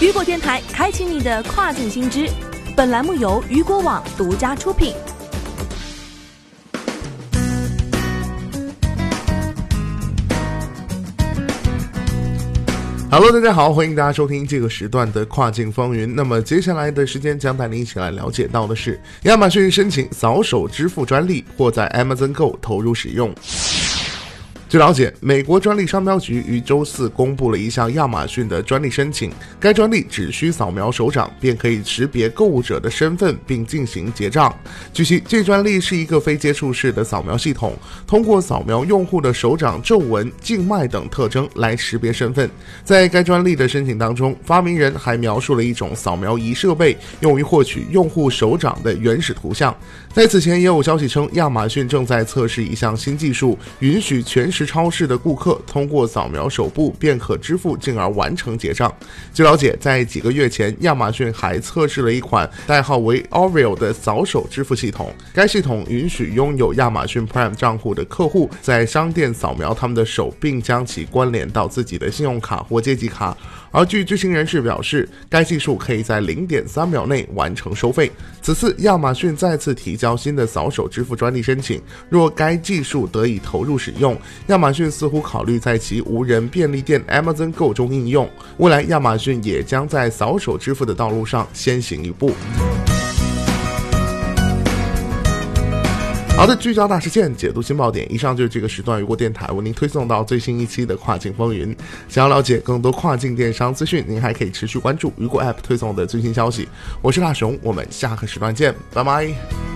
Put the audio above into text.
雨果电台开启你的跨境新知。本栏目由雨果网独家出品。Hello，大家好，欢迎大家收听这个时段的跨境风云。那么接下来的时间将带您一起来了解到的是，亚马逊申请扫手支付专利或在 Amazon Go 投入使用。据了解，美国专利商标局于周四公布了一项亚马逊的专利申请。该专利只需扫描手掌，便可以识别购物者的身份并进行结账。据悉，这专利是一个非接触式的扫描系统，通过扫描用户的手掌皱纹、静脉等特征来识别身份。在该专利的申请当中，发明人还描述了一种扫描仪设备，用于获取用户手掌的原始图像。在此前，也有消息称，亚马逊正在测试一项新技术，允许全超市的顾客通过扫描手部便可支付，进而完成结账。据了解，在几个月前，亚马逊还测试了一款代号为 Oreo 的扫手支付系统。该系统允许拥有亚马逊 Prime 账户的客户在商店扫描他们的手，并将其关联到自己的信用卡或借记卡。而据知情人士表示，该技术可以在零点三秒内完成收费。此次亚马逊再次提交新的扫手支付专利申请，若该技术得以投入使用，亚马逊似乎考虑在其无人便利店 Amazon Go 中应用。未来，亚马逊也将在扫手支付的道路上先行一步。好的，聚焦大事件，解读新爆点。以上就是这个时段雨果电台为您推送到最新一期的跨境风云。想要了解更多跨境电商资讯，您还可以持续关注雨果 App 推送的最新消息。我是大熊，我们下个时段见，拜拜。